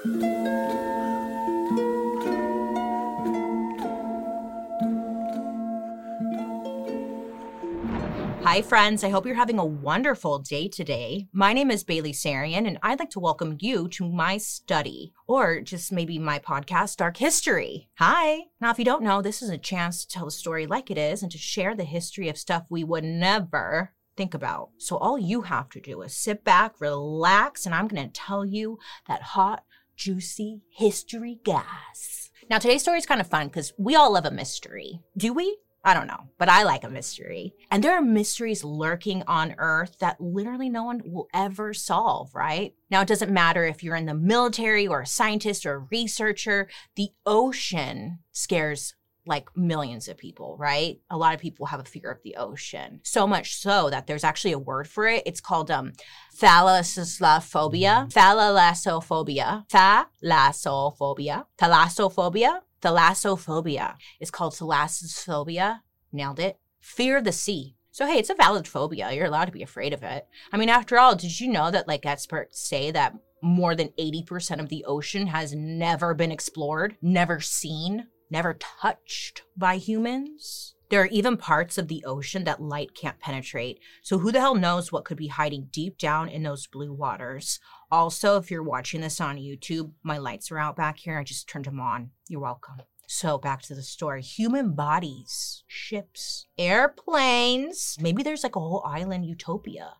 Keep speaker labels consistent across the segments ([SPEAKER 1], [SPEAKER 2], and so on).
[SPEAKER 1] Hi, friends. I hope you're having a wonderful day today. My name is Bailey Sarian, and I'd like to welcome you to my study, or just maybe my podcast, Dark History. Hi. Now, if you don't know, this is a chance to tell the story like it is and to share the history of stuff we would never think about. So, all you have to do is sit back, relax, and I'm going to tell you that hot, juicy history gas. Now, today's story is kind of fun because we all love a mystery. Do we? I don't know, but I like a mystery. And there are mysteries lurking on Earth that literally no one will ever solve, right? Now, it doesn't matter if you're in the military or a scientist or a researcher, the ocean scares like millions of people, right? A lot of people have a fear of the ocean. So much so that there's actually a word for it. It's called um thalassophobia, thalassophobia, thalassophobia, thalassophobia Thalassophobia is called thalassophobia. Nailed it. Fear of the sea. So hey, it's a valid phobia. You're allowed to be afraid of it. I mean, after all, did you know that like experts say that more than 80% of the ocean has never been explored, never seen, never touched by humans? There are even parts of the ocean that light can't penetrate. So who the hell knows what could be hiding deep down in those blue waters? Also, if you're watching this on YouTube, my lights are out back here. I just turned them on. You're welcome. So back to the story. Human bodies, ships, airplanes. Maybe there's like a whole island utopia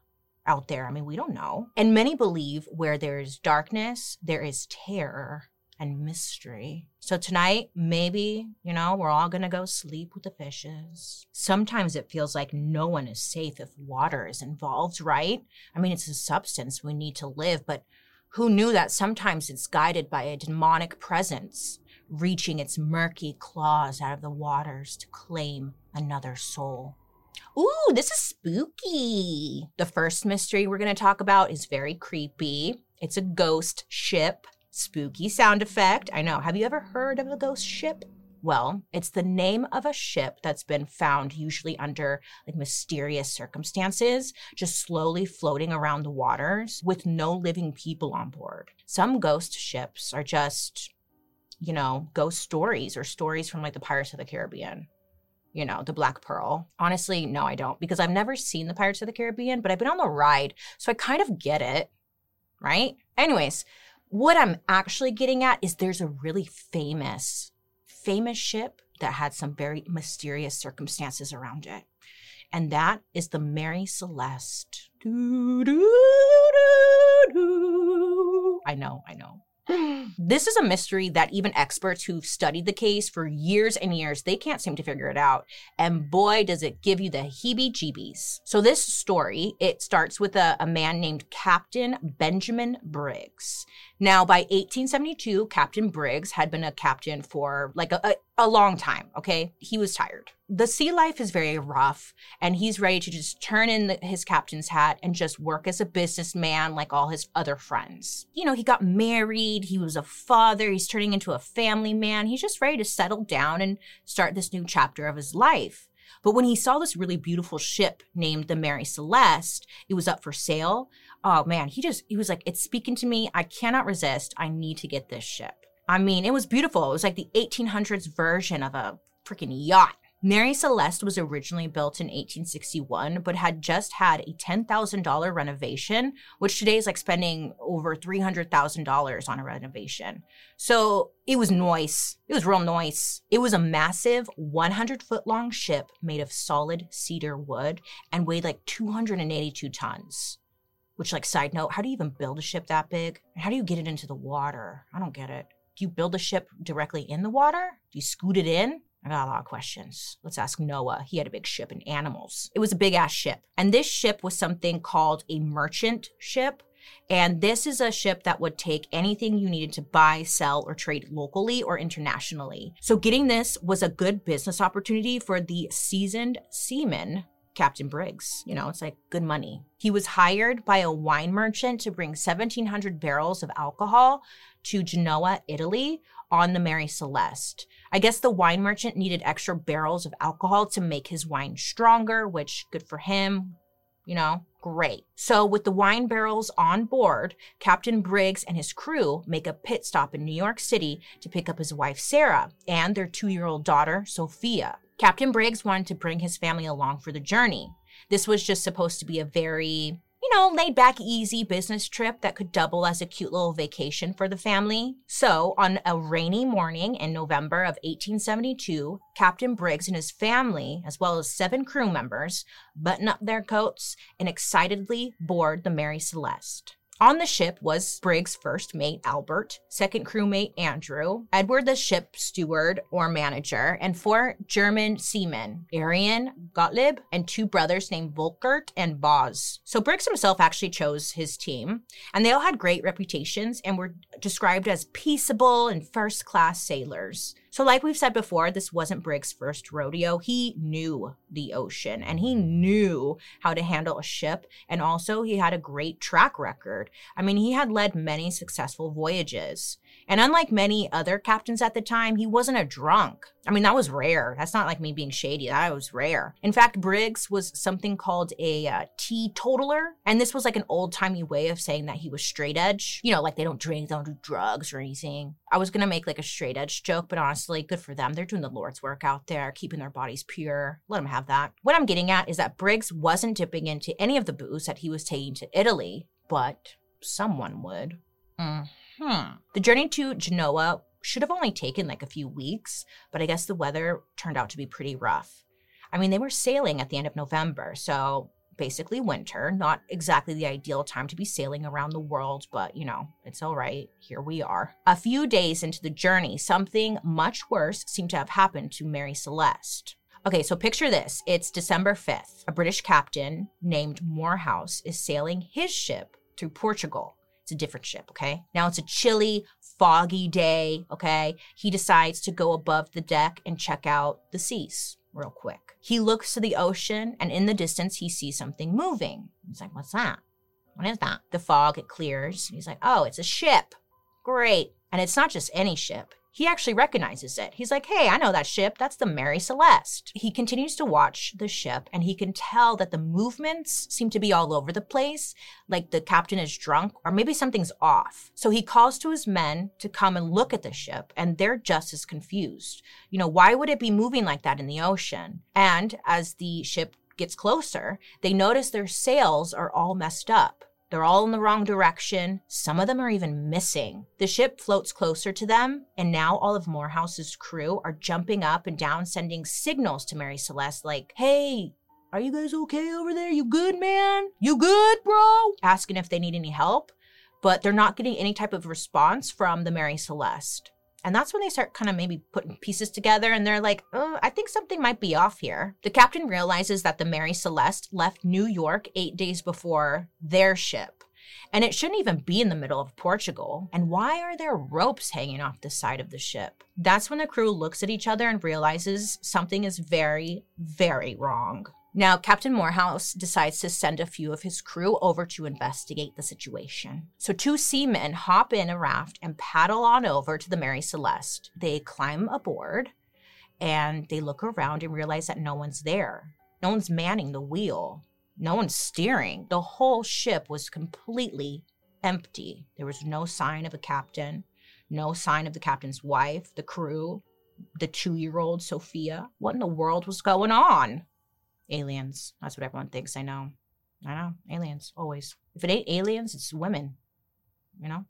[SPEAKER 1] out there. I mean, we don't know. And many believe where there's darkness, there is terror and mystery. So tonight, maybe, you know, we're all gonna go sleep with the fishes. Sometimes it feels like no one is safe if water is involved, right? I mean, it's a substance we need to live, but who knew that sometimes it's guided by a demonic presence, reaching its murky claws out of the waters to claim another soul? Ooh, this is spooky. The first mystery we're going to talk about is very creepy. It's a ghost ship Spooky sound effect. I know. Have you ever heard of a ghost ship? Well, it's the name of a ship that's been found usually under like mysterious circumstances, just slowly floating around the waters with no living people on board. Some ghost ships are just, you know, ghost stories or stories from like the Pirates of the Caribbean. You know, the Black Pearl. Honestly, no, I don't, because I've never seen the Pirates of the Caribbean, but I've been on the ride, so I kind of get it, right? Anyways, what I'm actually getting at is there's a really famous, famous ship that had some very mysterious circumstances around it. And that is the Mary Celeste. I know, I know. This is a mystery that even experts who've studied the case for years and years they can't seem to figure it out. And boy does it give you the heebie jeebies so this story it starts with a, a man named captain benjamin briggs now by 1872 captain briggs had been a captain for like a, a, a long time okay he was tired the sea life is very rough and he's ready to just turn in the, his captain's hat and just work as a businessman like all his other friends. You know, he got married, he was a father, he's turning into a family man. He's just ready to settle down and start this new chapter of his life. But when he saw this really beautiful ship named the Mary Celeste, it was up for sale. Oh man, he just, he was like, it's speaking to me. I cannot resist. I need to get this ship. I mean, it was beautiful. It was like the 1800s version of a freaking yacht. Mary Celeste was originally built in 1861, but had just had a $10,000 renovation, which today is like spending over $300,000 on a renovation. So it was nice. It was real nice. It was a massive 100 foot long ship made of solid cedar wood and weighed like 282 tons. Which, like, side note, how do you even build a ship that big? How do you get it into the water? I don't get it. Do you build a ship directly in the water? Do you scoot it in? I got a lot of questions. Let's ask Noah. He had a big ship and animals. It was a big ass ship. And this ship was something called a merchant ship. And this is a ship that would take anything you needed to buy, sell, or trade locally or internationally. So getting this was a good business opportunity for the seasoned seaman Captain Briggs. You know, it's like good money. He was hired by a wine merchant to bring 1,700 barrels of alcohol to Genoa, Italy on the Mary Celeste. I guess the wine merchant needed extra barrels of alcohol to make his wine stronger, which good for him. you know? Great. So, with the wine barrels on board, Captain Briggs and his crew make a pit stop in New York City to pick up his wife, Sarah, and their two year old daughter, Sophia. Captain Briggs wanted to bring his family along for the journey. This was just supposed to be a very you know, laid back, easy business trip that could double as a cute little vacation for the family. So, on a rainy morning in November of 1872, Captain Briggs and his family, as well as seven crew members, button up their coats and excitedly board the Mary Celeste. On the ship was Briggs' first mate, Albert, second crewmate, Andrew, Edward, the ship steward or manager, and four German seamen, Arian, Gottlieb, and two brothers named Volkert and Boz. So Briggs himself actually chose his team, and they all had great reputations and were described as peaceable and first class sailors. So, like we've said before, this wasn't Briggs' first rodeo. He knew the ocean and he knew how to handle a ship. And also, he had a great track record. I mean, he had led many successful voyages. And unlike many other captains at the time, he wasn't a drunk. I mean, that was rare. That's not like me being shady. That was rare. In fact, Briggs was something called a uh, teetotaler. And this was like an old timey way of saying that he was straight edge. You know, like they don't drink, they don't do drugs or anything. I was going to make like a straight edge joke, but honestly, good for them. They're doing the Lord's work out there, keeping their bodies pure. Let them have that. What I'm getting at is that Briggs wasn't dipping into any of the booze that he was taking to Italy, but someone would. Mm. Hmm. The journey to Genoa should have only taken like a few weeks, but I guess the weather turned out to be pretty rough. I mean, they were sailing at the end of November, so basically winter, not exactly the ideal time to be sailing around the world, but you know, it's all right. Here we are. A few days into the journey, something much worse seemed to have happened to Mary Celeste. Okay, so picture this. It's December 5th. A British captain named Morehouse is sailing his ship through Portugal. It's a different ship, okay? Now it's a chilly, foggy day, okay? He decides to go above the deck and check out the seas real quick. He looks to the ocean and in the distance he sees something moving. He's like, What's that? What is that? The fog, it clears. He's like, Oh, it's a ship. Great. And it's not just any ship he actually recognizes it. He's like, hey, I know that ship. That's the Mary Celeste. He continues to watch the ship and he can tell that the movements seem to be all over the place, like the captain is drunk or maybe something's off. So he calls to his men to come and look at the ship and they're just as confused. You know, why would it be moving like that in the ocean? And as the ship gets closer, they notice their sails are all messed up. They're all in the wrong direction. Some of them are even missing. The ship floats closer to them, and now all of Morehouse's crew are jumping up and down, sending signals to Mary Celeste like, hey, are you guys okay over there? You good, man? You good, bro? Asking if they need any help, but they're not getting any type of response from the Mary Celeste. And that's when they start kind of maybe putting pieces together and they're like, oh, I think something might be off here. The captain realizes that the Mary Celeste left New York eight days before their ship. And it shouldn't even be in the middle of Portugal. And why are there ropes hanging off the side of the ship? That's when the crew looks at each other and realizes something is very, very wrong. Now, Captain Morehouse decides to send a few of his crew over to investigate the situation. So, two seamen hop in a raft and paddle on over to the Mary Celeste. They climb aboard and they look around and realize that no one's there. No one's manning the wheel, no one's steering. The whole ship was completely empty. There was no sign of a captain, no sign of the captain's wife, the crew, the two year old Sophia. What in the world was going on? Aliens. That's what everyone thinks. I know. I know. Aliens, always. If it ain't aliens, it's women. You know?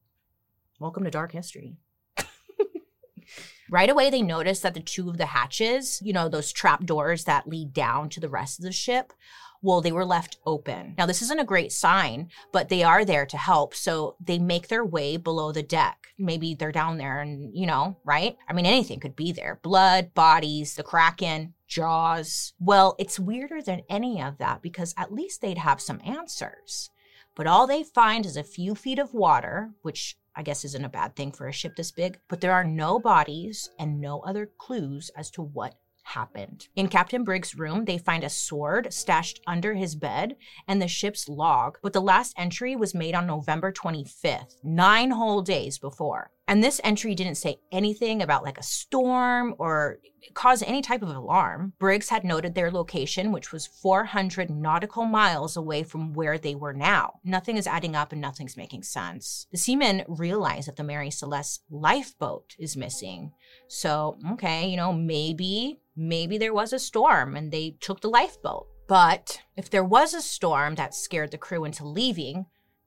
[SPEAKER 1] Welcome to dark history. right away, they notice that the two of the hatches, you know, those trap doors that lead down to the rest of the ship, well, they were left open. Now, this isn't a great sign, but they are there to help. So they make their way below the deck. Maybe they're down there and, you know, right? I mean, anything could be there blood, bodies, the Kraken, Jaws. Well, it's weirder than any of that because at least they'd have some answers. But all they find is a few feet of water, which I guess isn't a bad thing for a ship this big, but there are no bodies and no other clues as to what happened. In Captain Briggs' room, they find a sword stashed under his bed and the ship's log, but the last entry was made on November 25th, nine whole days before. And this entry didn't say anything about like a storm or cause any type of alarm. Briggs had noted their location, which was 400 nautical miles away from where they were now. Nothing is adding up and nothing's making sense. The seamen realize that the Mary Celeste lifeboat is missing. So, okay, you know, maybe, maybe there was a storm and they took the lifeboat. But if there was a storm that scared the crew into leaving,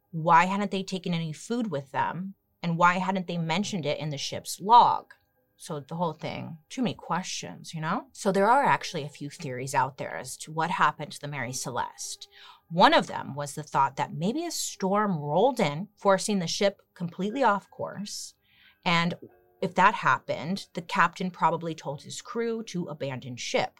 [SPEAKER 1] why hadn't they taken any food with them? And why hadn't they mentioned it in the ship's log? So the whole thing, too many questions, you know? So there are actually a few theories out there as to what happened to the Mary Celeste. One of them was the thought that maybe a storm rolled in, forcing the ship completely off course. And if that happened, the captain probably told his crew to abandon ship.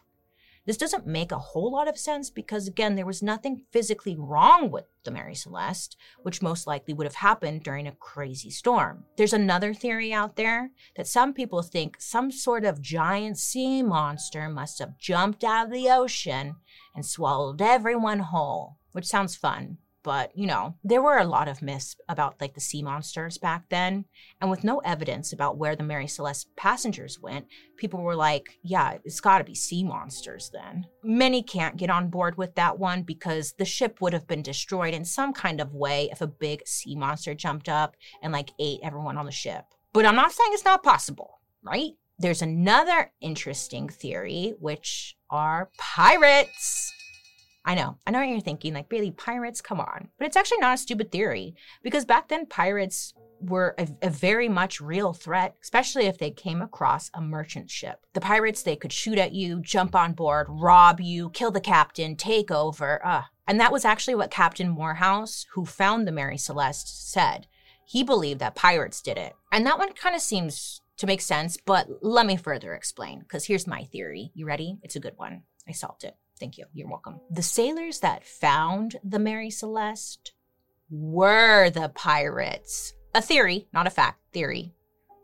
[SPEAKER 1] This doesn't make a whole lot of sense because, again, there was nothing physically wrong with the Mary Celeste, which most likely would have happened during a crazy storm. There's another theory out there that some people think some sort of giant sea monster must have jumped out of the ocean and swallowed everyone whole, which sounds fun but you know there were a lot of myths about like the sea monsters back then and with no evidence about where the mary celeste passengers went people were like yeah it's got to be sea monsters then. Many can't get on board with that one because the ship would have been destroyed in some kind of way if a big sea monster jumped up and like ate everyone on the ship. But i'm not saying it's not possible right? There's another interesting theory which are pirates I know. I know what you're thinking. Like, really, pirates? Come on. But it's actually not a stupid theory because back then, pirates were a, a, very much real threat, especially if they came across a merchant ship. The pirates, they could shoot at you, jump on board, rob you, kill the captain, take over. Uh. And that was actually what Captain Morehouse, who found the Mary Celeste, said. He believed that pirates did it. And that one kind of seems to make sense, but let me further explain because here's my theory. You ready? It's a good one. I solved it. Thank you. You're welcome. The sailors that found the Mary Celeste were the pirates. A theory, not a fact, theory.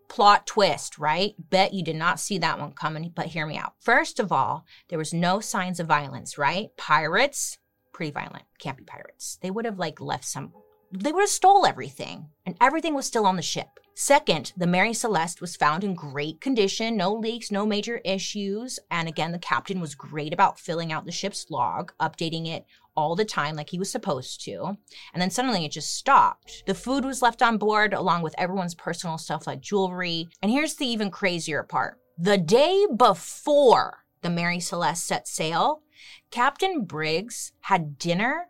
[SPEAKER 1] Plot twist, right? Bet you did not see that one coming, but hear me out. First of all, there was no signs of violence, right? Pirates, pretty violent. Can't be pirates. They would have like left some they would have stole everything and everything was still on the ship. Second, the Mary Celeste was found in great condition, no leaks, no major issues. And again, the captain was great about filling out the ship's log, updating it all the time like he was supposed to. And then suddenly it just stopped. The food was left on board along with everyone's personal stuff like jewelry. And here's the even crazier part. The day before the Mary Celeste set sail, Captain Briggs had dinner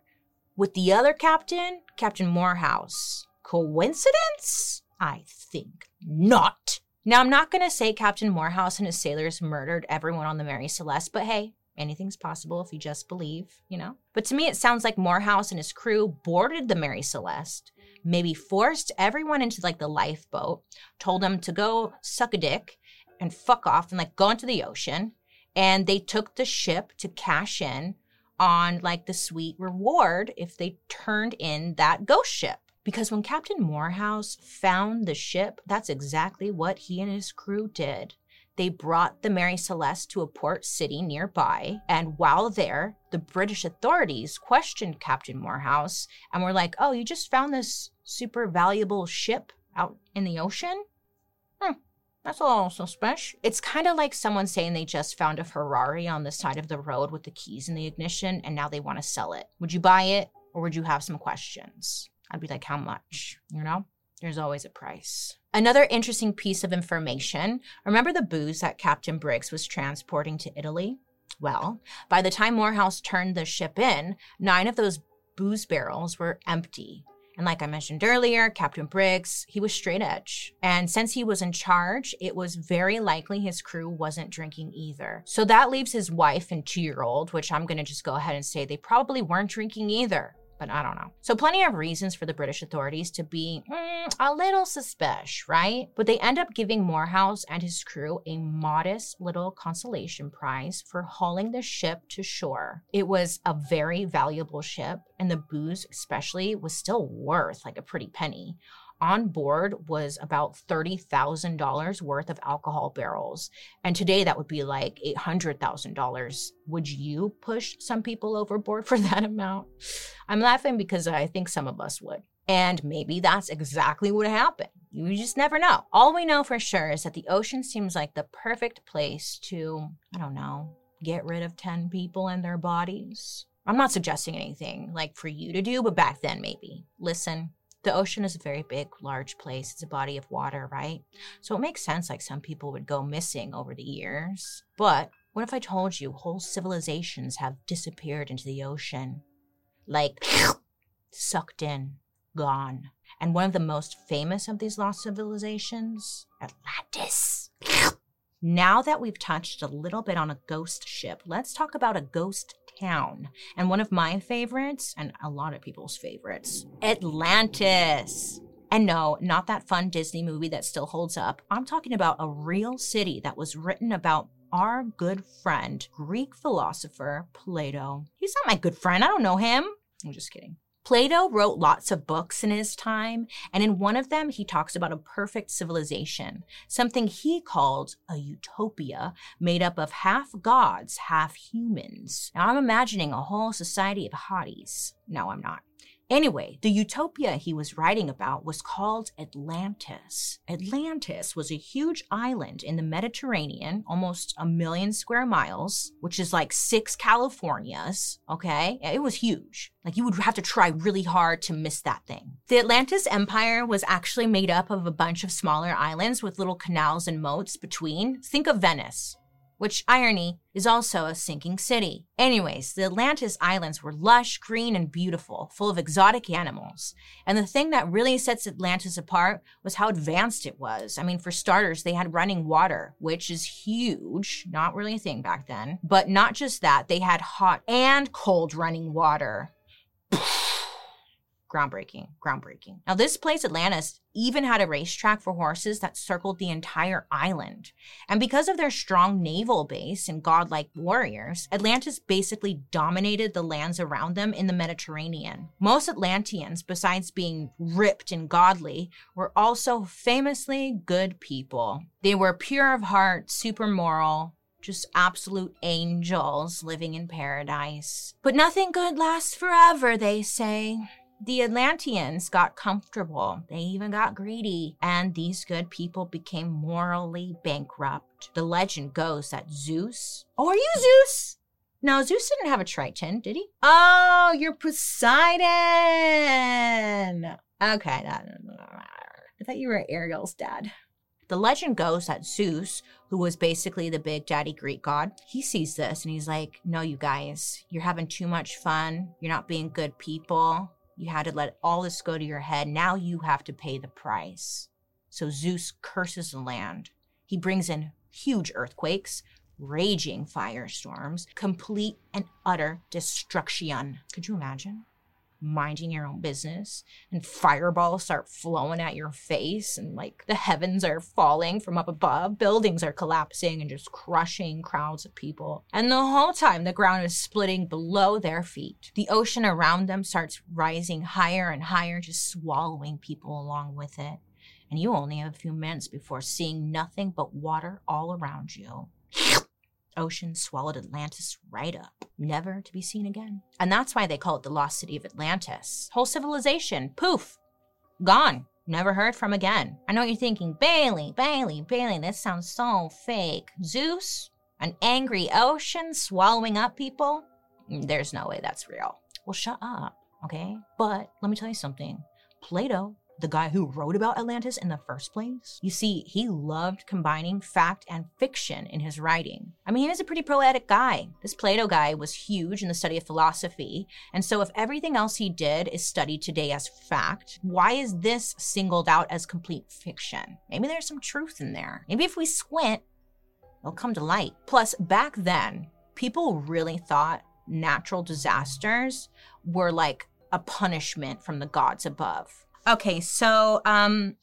[SPEAKER 1] with the other captain, Captain Morehouse. Coincidence? I think not. Now, I'm not going to say Captain Morehouse and his sailors murdered everyone on the Mary Celeste, but hey, anything's possible if you just believe, you know? But to me, it sounds like Morehouse and his crew boarded the Mary Celeste, maybe forced everyone into like the lifeboat, told them to go suck a dick and fuck off and like go into the ocean. And they took the ship to cash in on like the sweet reward if they turned in that ghost ship. Because when Captain Morehouse found the ship, that's exactly what he and his crew did. They brought the Mary Celeste to a port city nearby, and while there, the British authorities questioned Captain Morehouse and were like, Oh, you just found this super valuable ship out in the ocean? Hmm, that's a little suspicious. It's kind of like someone saying they just found a Ferrari on the side of the road with the keys in the ignition and now they want to sell it. Would you buy it or would you have some questions? I'd be like, how much? You know? There's always a price. Another interesting piece of information remember the booze that Captain Briggs was transporting to Italy? Well, by the time Morehouse turned the ship in, nine of those booze barrels were empty. And like I mentioned earlier, Captain Briggs, he was straight edge. And since he was in charge, it was very likely his crew wasn't drinking either. So that leaves his wife and two year old, which I'm to just go ahead and say they probably weren't drinking either but I don't know. So, plenty of reasons for the British authorities to be mm, a little suspicious, right? But they end up giving Morehouse and his crew a modest little consolation prize for hauling the ship to shore. It was a very valuable ship, and the booze, especially, was still worth like a pretty penny on board was about $30,000 worth of alcohol barrels. And today that would be like $800,000. Would you push some people overboard for that amount? I'm laughing because I think some of us would. And maybe that's exactly what happened. You just never know. All we know for sure is that the ocean seems like the perfect place to, I don't know, get rid of 10 people and their bodies. I'm not suggesting anything like for you to do, but back then maybe. Listen, the ocean is a very big, large place. It's a body of water, right? So it makes sense like some people would go missing over the years. But what if I told you whole civilizations have disappeared into the ocean? Like sucked in, gone. And one of the most famous of these lost civilizations, Atlantis. Now that we've touched a little bit on a ghost ship, let's talk about a ghost town. And one of my favorites, and a lot of people's favorites, Atlantis. And no, not that fun Disney movie that still holds up. I'm talking about a real city that was written about our good friend, Greek philosopher Plato. He's not my good friend. I don't know him. I'm just kidding. Plato wrote lots of books in his time, and in one of them, he talks about a perfect civilization, something he called a utopia made up of half gods, half humans. Now, I'm imagining a whole society of hotties. No, I'm not. Anyway, the utopia he was writing about was called Atlantis. Atlantis was a huge island in the Mediterranean, almost a million square miles, which is like six Californias, okay? It was huge. Like you would have to try really hard to miss that thing. The Atlantis Empire was actually made up of a bunch of smaller islands with little canals and moats between. Think of Venice which irony is also a sinking city. Anyways, the Atlantis Islands were lush, green, and beautiful, full of exotic animals. And the thing that really sets Atlantis apart was how advanced it was. I mean, for starters, they had running water, which is huge, not really a thing back then. But not just that, they had hot and cold running water groundbreaking, groundbreaking. Now, this place, Atlantis, even had a racetrack for horses that circled the entire island. And because of their strong naval base and godlike warriors, Atlantis basically dominated the lands around them in the Mediterranean. Most Atlanteans, besides being ripped and godly, were also famously good people. They were pure of heart, super moral, just absolute angels living in paradise. But nothing good lasts forever, they say. The Atlanteans got comfortable, they even got greedy, and these good people became morally bankrupt. The legend goes that Zeus, oh, are you Zeus? No, Zeus didn't have a Triton, did he? Oh, you're Poseidon. Okay, I thought you were Ariel's dad. The legend goes that Zeus, who was basically the big daddy Greek god, he sees this and he's like, No, you guys, you're having too much fun. You're not being good people. You had to let all this go to your head. Now you have to pay the price. So Zeus curses the land. He brings in huge earthquakes, raging firestorms, complete and utter destruction. Could you imagine? Minding your own business and fireballs start flowing at your face and like the heavens are falling from up above buildings are collapsing and just crushing crowds of people. And the whole time the ground is splitting below their feet. The ocean around them starts rising higher and higher just swallowing people along with it. And you only have a few minutes before seeing nothing but water all around you ocean swallowed Atlantis right up, never to be seen again. And that's why they call it the lost city of Atlantis. Whole civilization, poof, gone. Never heard from again. I know what you're thinking, Bailey, Bailey, Bailey, this sounds so fake. Zeus? An angry ocean swallowing up people? Mm, there's no way that's real. Well, shut up, okay? But let me tell you something. Plato the guy who wrote about Atlantis in the first place. You see, he loved combining fact and fiction in his writing. I mean, he was a pretty poetic guy. This Plato guy was huge in the study of philosophy. And so, if everything else he did is studied today as fact, why is this singled out as complete fiction? Maybe there's some truth in there. Maybe if we squint, it'll come to light. Plus, back then, people really thought natural disasters were like a punishment from the gods above. Okay, so um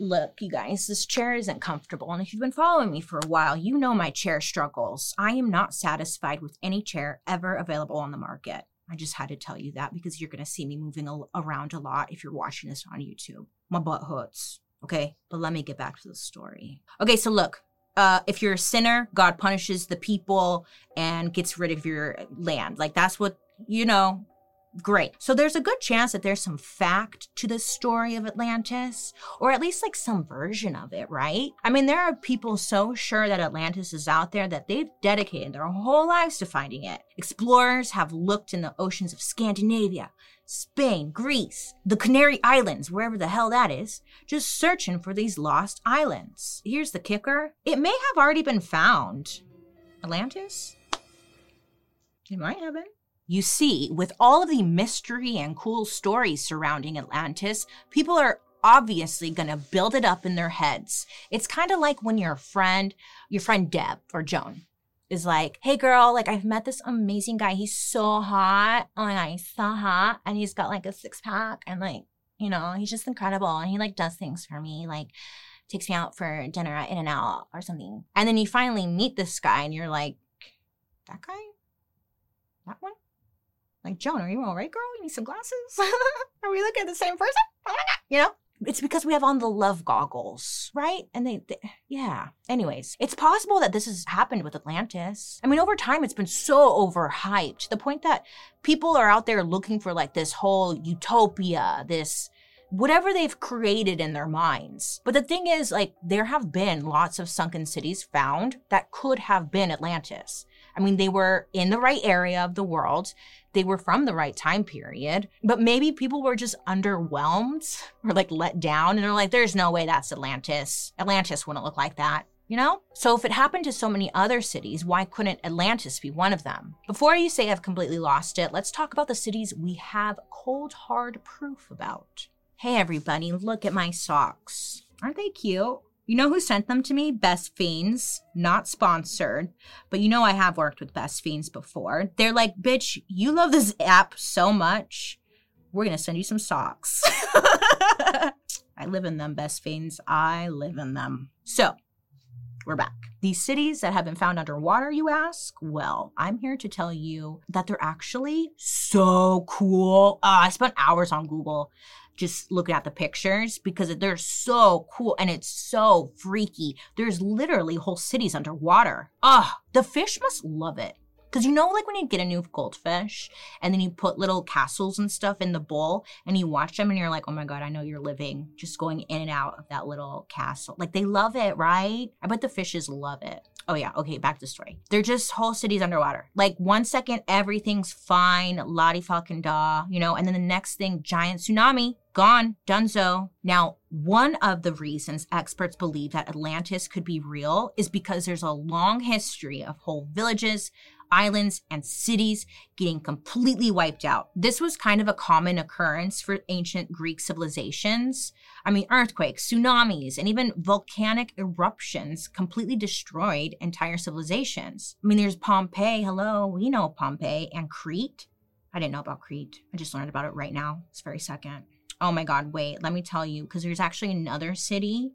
[SPEAKER 1] look, you guys, this chair isn't comfortable. And if you've been following me for a while, you know my chair struggles. I am not satisfied with any chair ever available on the market. I just had to tell you that because you're going to see me moving a- around a lot if you're watching this on YouTube. My butt hurts. Okay, but let me get back to the story. Okay, so look, uh, if you're a sinner, God punishes the people and gets rid of your land. Like that's what you know Great. So there's a good chance that there's some fact to the story of Atlantis, or at least like some version of it, right? I mean, there are people so sure that Atlantis is out there that they've dedicated their whole lives to finding it. Explorers have looked in the oceans of Scandinavia, Spain, Greece, the Canary Islands, wherever the hell that is, just searching for these lost islands. Here's the kicker it may have already been found. Atlantis? It might have been. You see, with all of the mystery and cool stories surrounding Atlantis, people are obviously going to build it up in their heads. It's kind of like when your friend, your friend Deb or Joan, is like, hey girl, like I've met this amazing guy. He's so hot. Oh my god, he's so hot. And he's got like a six pack and like, you know, he's just incredible. And he like does things for me, like takes me out for dinner at In and Out or something. And then you finally meet this guy and you're like, that guy? That one? Like, Joan, are you all right, girl? You need some glasses? are we looking at the same person? Oh my God. You know? It's because we have on the love goggles, right? And they, they, yeah. Anyways, it's possible that this has happened with Atlantis. I mean, over time, it's been so overhyped to the point that people are out there looking for like this whole utopia, this whatever they've created in their minds. But the thing is, like, there have been lots of sunken cities found that could have been Atlantis. I mean, they were in the right area of the world. They were from the right time period, but maybe people were just underwhelmed or like let down and they're like, there's no way that's Atlantis. Atlantis wouldn't look like that. You know? So if it happened to so many other cities, why couldn't Atlantis be one of them? Before you say I've completely lost it, let's talk about the cities we have cold hard proof about. Hey everybody, look at my socks. Aren't they cute? You know who sent them to me? Best Fiends. Not sponsored, but you know I have worked with Best Fiends before. They're like, bitch, you love this app so much. We're to send you some socks. I live in them, Best Fiends. I live in them. So, we're back. These cities that have been found underwater, you ask? Well, I'm here to tell you that they're actually so cool. Uh, I spent hours on Google just looking at the pictures because they're so cool and it's so freaky. There's literally whole cities underwater. Ah, the fish must love it. Because you know, like when you get a new goldfish and then you put little castles and stuff in the bowl and you watch them and you're like, oh my God, I know you're living just going in and out of that little castle. Like they love it, right? I bet the fishes love it. Oh yeah, okay, back to story. They're just whole cities underwater. Like one second everything's fine, lottie fucking da, you know, and then the next thing, giant tsunami, gone, done so. Now, one of the reasons experts believe that Atlantis could be real is because there's a long history of whole villages, islands and cities getting completely wiped out. This was kind of a common occurrence for ancient Greek civilizations. I mean, earthquakes, tsunamis, and even volcanic eruptions completely destroyed entire civilizations. I mean, there's Pompeii. Hello, we know Pompeii and Crete. I didn't know about Crete. I just learned about it right now, this very second. Oh my God, wait, let me tell you, because there's actually another city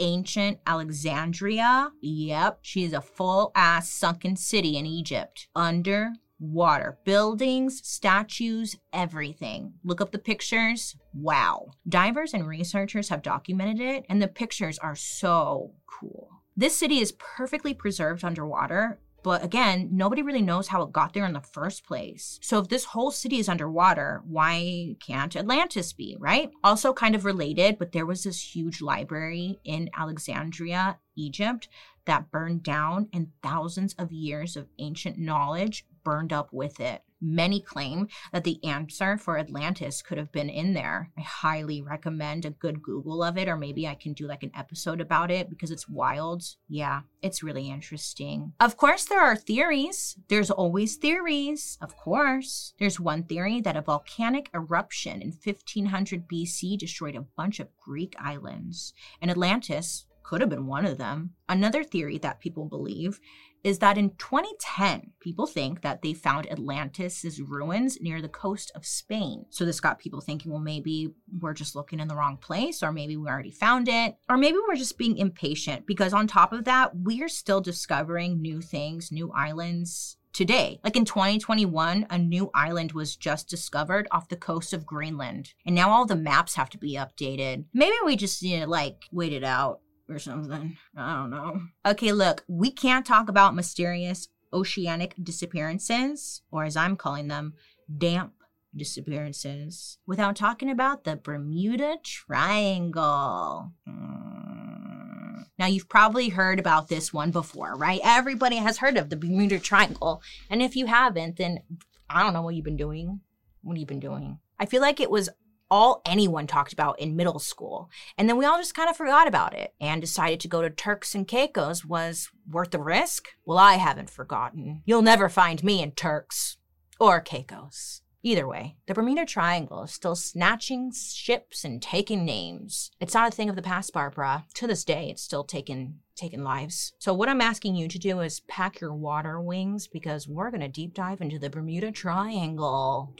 [SPEAKER 1] ancient Alexandria. Yep, she is a full ass sunken city in Egypt. Under water. Buildings, statues, everything. Look up the pictures. Wow. Divers and researchers have documented it, and the pictures are so cool. This city is perfectly preserved underwater but again, nobody really knows how it got there in the first place. So if this whole city is underwater, why can't Atlantis be, right? Also, kind of related, but there was this huge library in Alexandria, Egypt, that burned down, and thousands of years of ancient knowledge burned up with it. Many claim that the answer for Atlantis could have been in there. I highly recommend a good Google of it, or maybe I can do like an episode about it because it's wild. Yeah, it's really interesting. Of course, there are theories. There's always theories, of course. There's one theory that a volcanic eruption in 1500 BC destroyed a bunch of Greek islands, and Atlantis could have been one of them. Another theory that people believe is that in 2010, people think that they found Atlantis' ruins near the coast of Spain. So this got people thinking, well, maybe we're just looking in the wrong place, or maybe we already found it, or maybe we're just being impatient because on top of that, we're still discovering new things, new islands, today. Like in 2021, a new island was just discovered off the coast of Greenland. And now all the maps have to be updated. Maybe we just need to like wait it out or something. I don't know. Okay, look, we can't talk about mysterious oceanic disappearances, or as I'm calling them, damp disappearances without talking about the Bermuda Triangle. Mm. Now, you've probably heard about this one before, right? Everybody has heard of the Bermuda Triangle. And if you haven't, then I don't know what you've been doing. What have you been doing? I feel like it was all anyone talked about in middle school. And then we all just kind of forgot about it and decided to go to Turks and Caicos was worth the risk. Well, I haven't forgotten. You'll never find me in Turks or Caicos. Either way, the Bermuda Triangle is still snatching ships and taking names. It's not a thing of the past, Barbara. To this day, it's still taking taking lives. So what I'm asking you to do is pack your water wings because we're gonna deep dive into the Bermuda Triangle.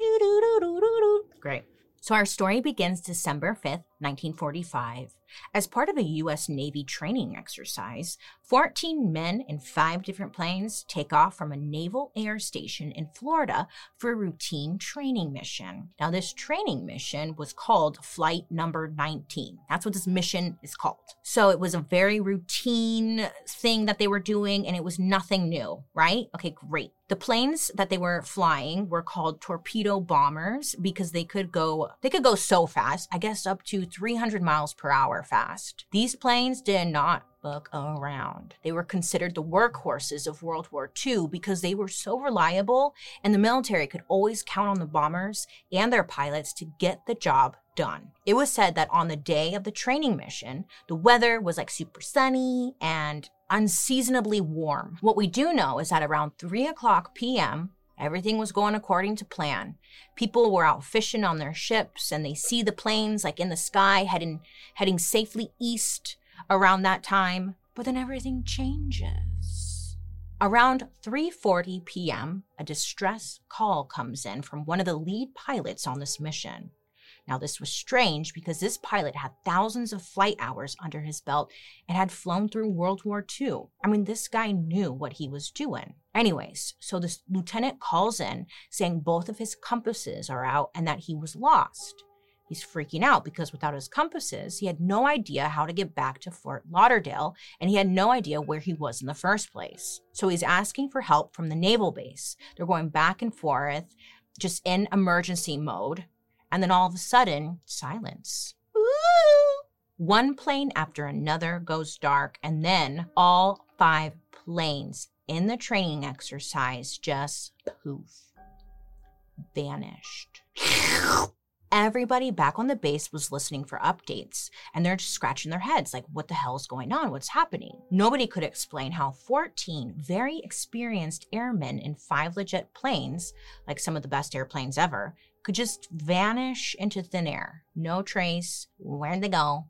[SPEAKER 1] Great. So our story begins December 5th, 1945. As part of a U.S. Navy training exercise, 14 men in five different planes take off from a naval air station in Florida for a routine training mission. Now, this training mission was called Flight Number 19. That's what this mission is called. So it was a very routine thing that they were doing, and it was nothing new, right? Okay, great. The planes that they were flying were called torpedo bombers because they could go they could go so fast, I guess up to 300 miles per hour fast. These planes did not look around. They were considered the workhorses of World War II because they were so reliable and the military could always count on the bombers and their pilots to get the job done. It was said that on the day of the training mission, the weather was like super sunny and unseasonably warm. What we do know is that around 3 o'clock p.m., Everything was going according to plan. People were out fishing on their ships and they see the planes like in the sky heading heading safely east around that time, but then everything changes. Around 3:40 p.m., a distress call comes in from one of the lead pilots on this mission. Now, this was strange because this pilot had thousands of flight hours under his belt and had flown through World War II. I mean, this guy knew what he was doing. Anyways, so this lieutenant calls in saying both of his compasses are out and that he was lost. He's freaking out because without his compasses, he had no idea how to get back to Fort Lauderdale and he had no idea where he was in the first place. So he's asking for help from the naval base. They're going back and forth, just in emergency mode. And then all of a sudden, silence. Ooh. One plane after another goes dark, and then all five planes in the training exercise just poof, vanished. Everybody back on the base was listening for updates, and they're just scratching their heads like, what the hell is going on? What's happening? Nobody could explain how 14 very experienced airmen in five legit planes, like some of the best airplanes ever, could just vanish into thin air. No trace. Where'd they go?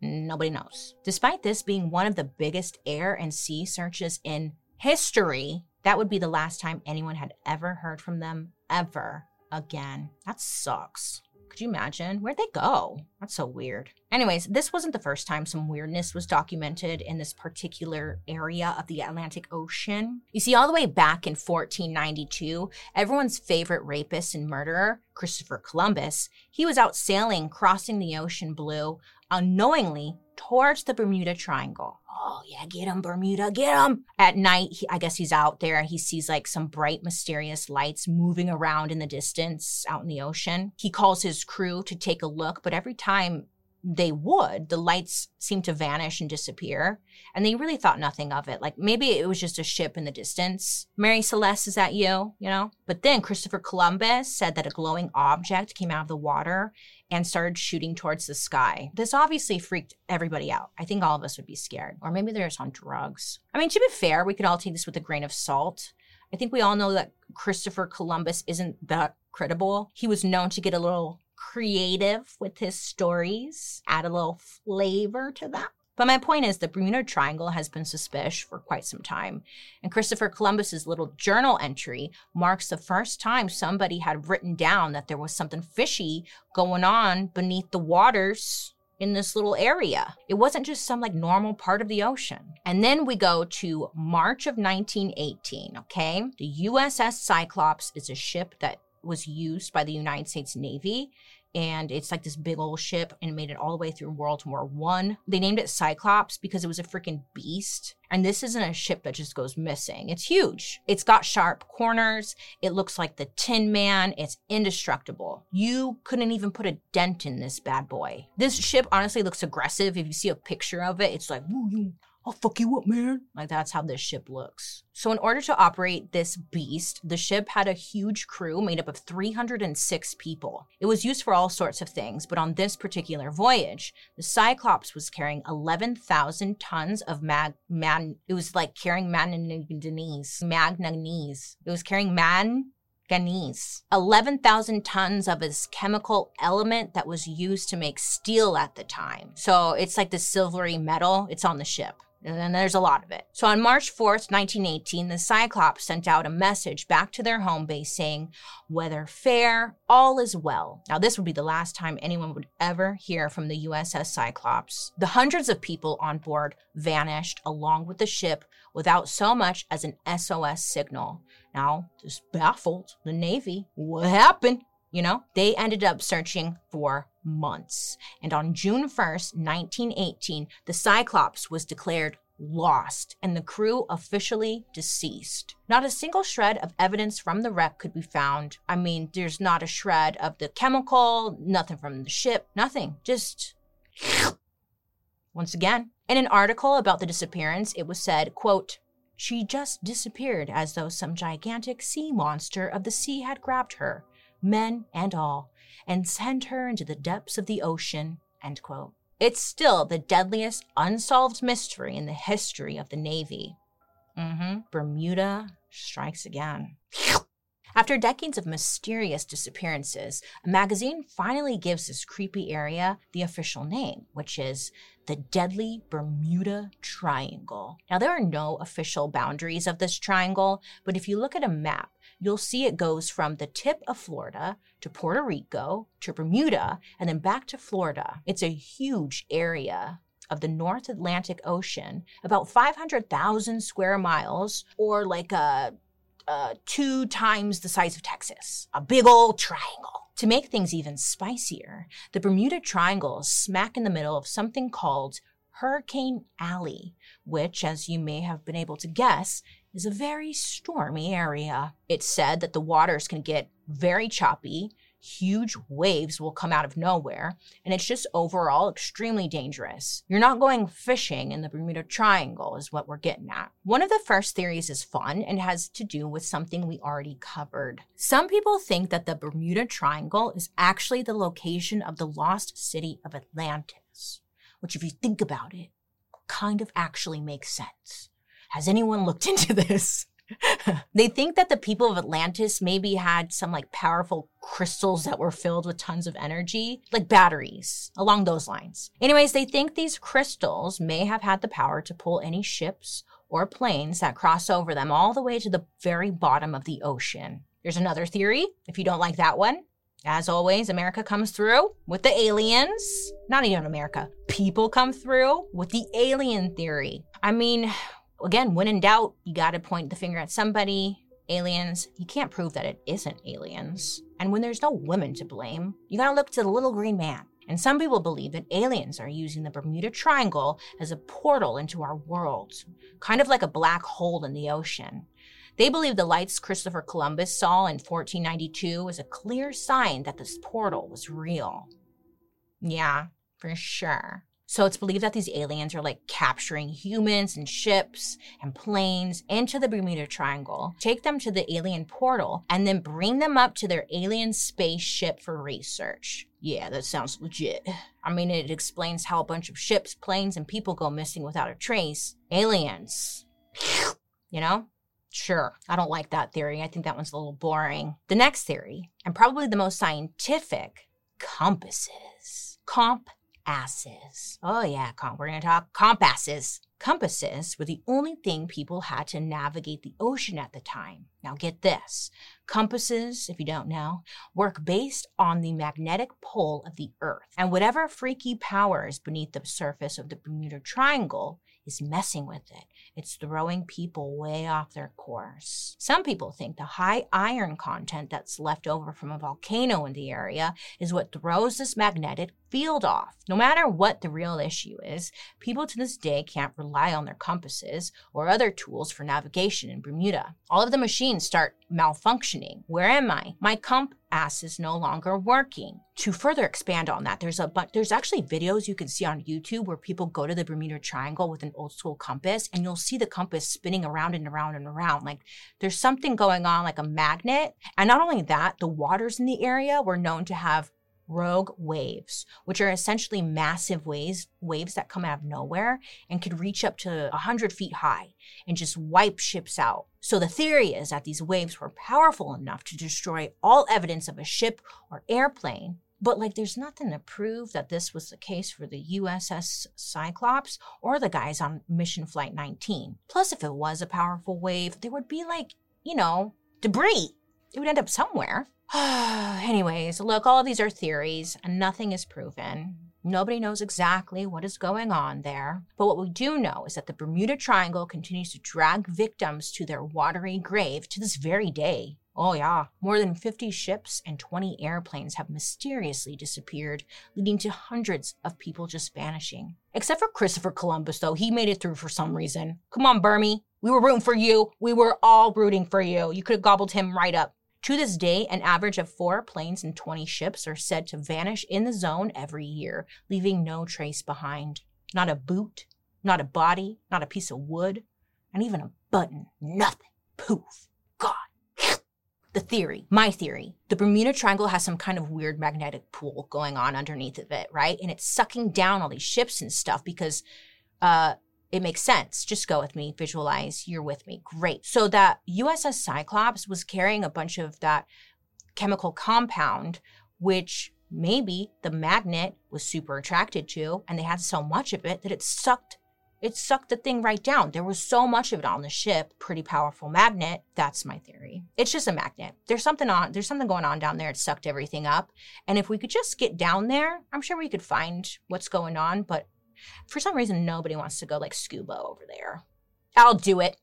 [SPEAKER 1] Nobody knows. Despite this being one of the biggest air and sea searches in history, that would be the last time anyone had ever heard from them ever again. That sucks. Could you imagine? Where'd they go? That's so weird. Anyways, this wasn't the first time some weirdness was documented in this particular area of the Atlantic Ocean. You see, all the way back in 1492, everyone's favorite rapist and murderer, Christopher Columbus, he was out sailing, crossing the ocean blue, unknowingly towards the Bermuda Triangle. Oh, yeah, get him, Bermuda, get him. At night, he, I guess he's out there. He sees like some bright, mysterious lights moving around in the distance out in the ocean. He calls his crew to take a look, but every time they would, the lights seemed to vanish and disappear. And they really thought nothing of it. Like maybe it was just a ship in the distance. Mary Celeste, is that you? You know? But then Christopher Columbus said that a glowing object came out of the water and started shooting towards the sky. This obviously freaked everybody out. I think all of us would be scared. Or maybe they're just on drugs. I mean, to be fair, we could all take this with a grain of salt. I think we all know that Christopher Columbus isn't that credible. He was known to get a little creative with his stories, add a little flavor to them. But my point is, the Bermuda Triangle has been suspicious for quite some time. And Christopher Columbus's little journal entry marks the first time somebody had written down that there was something fishy going on beneath the waters in this little area. It wasn't just some like normal part of the ocean. And then we go to March of 1918, okay? The USS Cyclops is a ship that was used by the United States Navy and it's like this big old ship and made it all the way through World War One. They named it Cyclops because it was a freaking beast. And this isn't a ship that just goes missing. It's huge. It's got sharp corners. It looks like the Tin Man. It's indestructible. You couldn't even put a dent in this bad boy. This ship honestly looks aggressive. If you see a picture of it, it's like, woo, I'll fuck you up, man. Like that's how this ship looks. So, in order to operate this beast, the ship had a huge crew made up of 306 people. It was used for all sorts of things, but on this particular voyage, the Cyclops was carrying 11,000 tons of mag man. It was like carrying manganese, manganese. It was carrying man manganese, 11,000 tons of this chemical element that was used to make steel at the time. So it's like the silvery metal, it's on the ship. And there's a lot of it. So on March 4th, 1918, the Cyclops sent out a message back to their home base saying, Weather fair, all is well. Now, this would be the last time anyone would ever hear from the USS Cyclops. The hundreds of people on board vanished along with the ship without so much as an SOS signal. Now, just baffled, the Navy, what happened? You know, they ended up searching for months. And on June 1st, 1918, the Cyclops was declared lost and the crew officially deceased. Not a single shred of evidence from the wreck could be found. I mean, there's not a shred of the chemical, nothing from the ship, nothing. Just once again. In an article about the disappearance, it was said, quote, she just disappeared as though some gigantic sea monster of the sea had grabbed her, men and all, and send her into the depths of the ocean. It's still the deadliest unsolved mystery in the history of the Navy. Mm-hmm. Bermuda strikes again. After decades of mysterious disappearances, a magazine finally gives this creepy area the official name, which is the Deadly Bermuda Triangle. Now, there are no official boundaries of this triangle, but if you look at a map, you'll see it goes from the tip of Florida to Puerto Rico to Bermuda and then back to Florida. It's a huge area of the North Atlantic Ocean, about 500,000 square miles, or like a, a two times the size of Texas. A big old triangle. To make things even spicier, the Bermuda Triangle is smack in the middle of something called Hurricane Alley, which, as you may have been able to guess, is a very stormy area. It's said that the waters can get very choppy, huge waves will come out of nowhere, and it's just overall extremely dangerous. You're not going fishing in the Bermuda Triangle, is what we're getting at. One of the first theories is fun and has to do with something we already covered. Some people think that the Bermuda Triangle is actually the location of the lost city of Atlantis, which, if you think about it, kind of actually makes sense. Has anyone looked into this? they think that the people of Atlantis maybe had some like powerful crystals that were filled with tons of energy, like batteries, along those lines. Anyways, they think these crystals may have had the power to pull any ships or planes that cross over them all the way to the very bottom of the ocean. There's another theory, if you don't like that one. As always, America comes through with the aliens. Not even America. People come through with the alien theory. I mean, again, when in doubt, you got to point the finger at somebody. Aliens, you can't prove that it isn't aliens. And when there's no women to blame, you got to look to the little green man. And some people believe that aliens are using the Bermuda Triangle as a portal into our world, kind of like a black hole in the ocean. They believe the lights Christopher Columbus saw in 1492 was a clear sign that this portal was real. Yeah, for sure. So it's believed that these aliens are like capturing humans and ships and planes into the Bermuda Triangle, take them to the alien portal, and then bring them up to their alien spaceship for research. Yeah, that sounds legit. I mean, it explains how a bunch of ships, planes, and people go missing without a trace. Aliens. You know? Sure, I don't like that theory. I think that one's a little boring. The next theory, and probably the most scientific, compasses. Comp asses. Oh, yeah, comp. We're going to talk compasses. Compasses were the only thing people had to navigate the ocean at the time. Now, get this compasses, if you don't know, work based on the magnetic pole of the Earth. And whatever freaky power is beneath the surface of the Bermuda Triangle is messing with it. It's throwing people way off their course. Some people think the high iron content that's left over from a volcano in the area is what throws this magnetic field off. No matter what the real issue is, people to this day can't rely on their compasses or other tools for navigation in Bermuda. All of the machines start malfunctioning. Where am I? My compass is no longer working. To further expand on that, there's a but there's actually videos you can see on YouTube where people go to the Bermuda Triangle with an old school compass and you'll see the compass spinning around and around and around. Like there's something going on like a magnet. And not only that, the waters in the area were known to have rogue waves, which are essentially massive waves, waves that come out of nowhere and could reach up to 100 feet high and just wipe ships out. So the theory is that these waves were powerful enough to destroy all evidence of a ship or airplane. But like, there's nothing to prove that this was the case for the USS Cyclops or the guys on Mission Flight 19. Plus, if it was a powerful wave, there would be like, you know, debris. It would end up somewhere. Anyways, look, all of these are theories and nothing is proven. Nobody knows exactly what is going on there. But what we do know is that the Bermuda Triangle continues to drag victims to their watery grave to this very day. Oh, yeah. More than 50 ships and 20 airplanes have mysteriously disappeared, leading to hundreds of people just vanishing. Except for Christopher Columbus, though. He made it through for some reason. Come on, Bermie. We were rooting for you. We were all rooting for you. You could have gobbled him right up. To this day, an average of four planes and 20 ships are said to vanish in the zone every year, leaving no trace behind. Not a boot, not a body, not a piece of wood, not even a button. Nothing. Poof. Gone. The theory, my theory, the Bermuda Triangle has some kind of weird magnetic pool going on underneath of it, right? And it's sucking down all these ships and stuff because uh, it makes sense. Just go with me, visualize, you're with me. Great. So that USS Cyclops was carrying a bunch of that chemical compound, which maybe the magnet was super attracted to, and they had so much of it that it sucked it sucked the thing right down. There was so much of it on the ship, pretty powerful magnet. That's my theory. It's just a magnet. There's something on, there's something going on down there. It sucked everything up. And if we could just get down there, I'm sure we could find what's going on, but for some reason, nobody wants to go like scuba over there. I'll do it.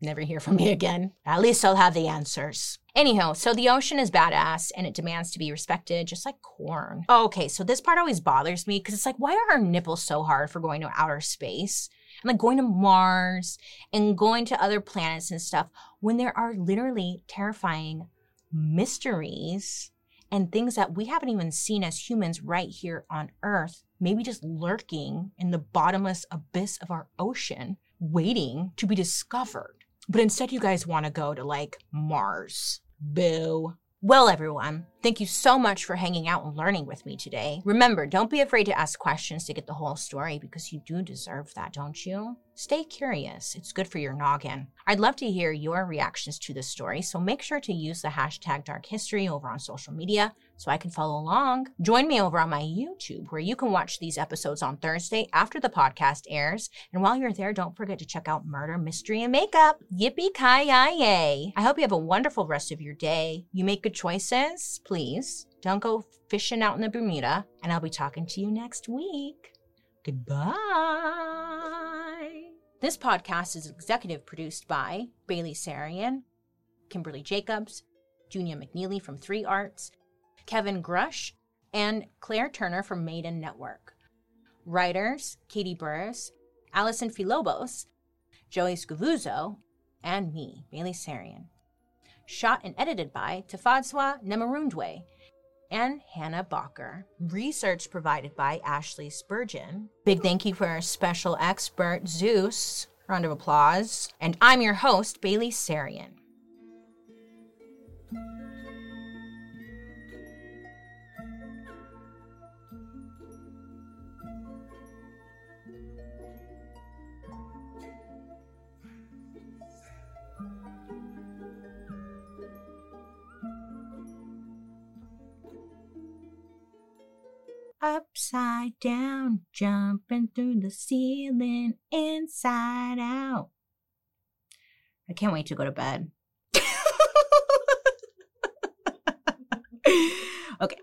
[SPEAKER 1] Never hear from me again. At least I'll have the answers. Anyhow, so the ocean is badass and it demands to be respected, just like corn. okay, so this part always bothers me because it's like, why are our nipples so hard for going to outer space? And like going to Mars and going to other planets and stuff when there are literally terrifying mysteries and things that we haven't even seen as humans right here on Earth maybe just lurking in the bottomless abyss of our ocean, waiting to be discovered. But instead, you guys want to go to like Mars. Boo. Well, everyone, thank you so much for hanging out and learning with me today. Remember, don't be afraid to ask questions to get the whole story because you do deserve that, don't you? Stay curious. It's good for your noggin. I'd love to hear your reactions to this story, so make sure to use the hashtag dark history over on social media so I can follow along. Join me over on my YouTube where you can watch these episodes on Thursday after the podcast airs. And while you're there, don't forget to check out Murder, Mystery, and Makeup. Yippee ki yay! I hope you have a wonderful rest of your day. You make good choices, please. Don't go fishing out in the Bermuda, and I'll be talking to you next week. Goodbye. This podcast is executive produced by Bailey Sarian, Kimberly Jacobs, Junia McNeely from Three Arts, Kevin Grush, and Claire Turner from Maiden Network. Writers Katie Burris, Allison Filobos, Joey Scavuzzo, and me, Bailey Sarian. Shot and edited by Tafadzwa Nemarundwe and Hannah Bacher. Research provided by Ashley Spurgeon. Big thank you for our special expert, Zeus. Round of applause. And I'm your host, Bailey Sarian. upside down, jumping through the ceiling, inside out. I can't wait to go to bed. okay.